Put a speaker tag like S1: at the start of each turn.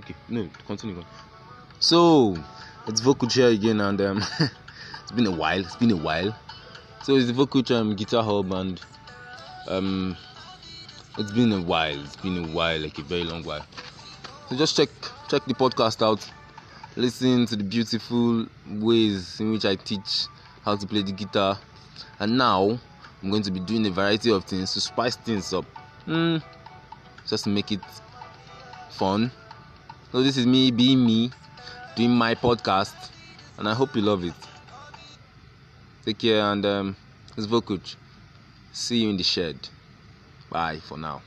S1: Okay, no, continue. So, it's Vocal Chair again, and um, it's been a while. It's been a while. So it's the Vocal um, Guitar Hub, and um, it's been a while. It's been a while, like a very long while. So just check check the podcast out. Listen to the beautiful ways in which I teach how to play the guitar. And now I'm going to be doing a variety of things to spice things up. Mm, just to make it fun so this is me being me, doing my podcast, and I hope you love it. Take care and um, it's Vokuch. See you in the shed. Bye for now.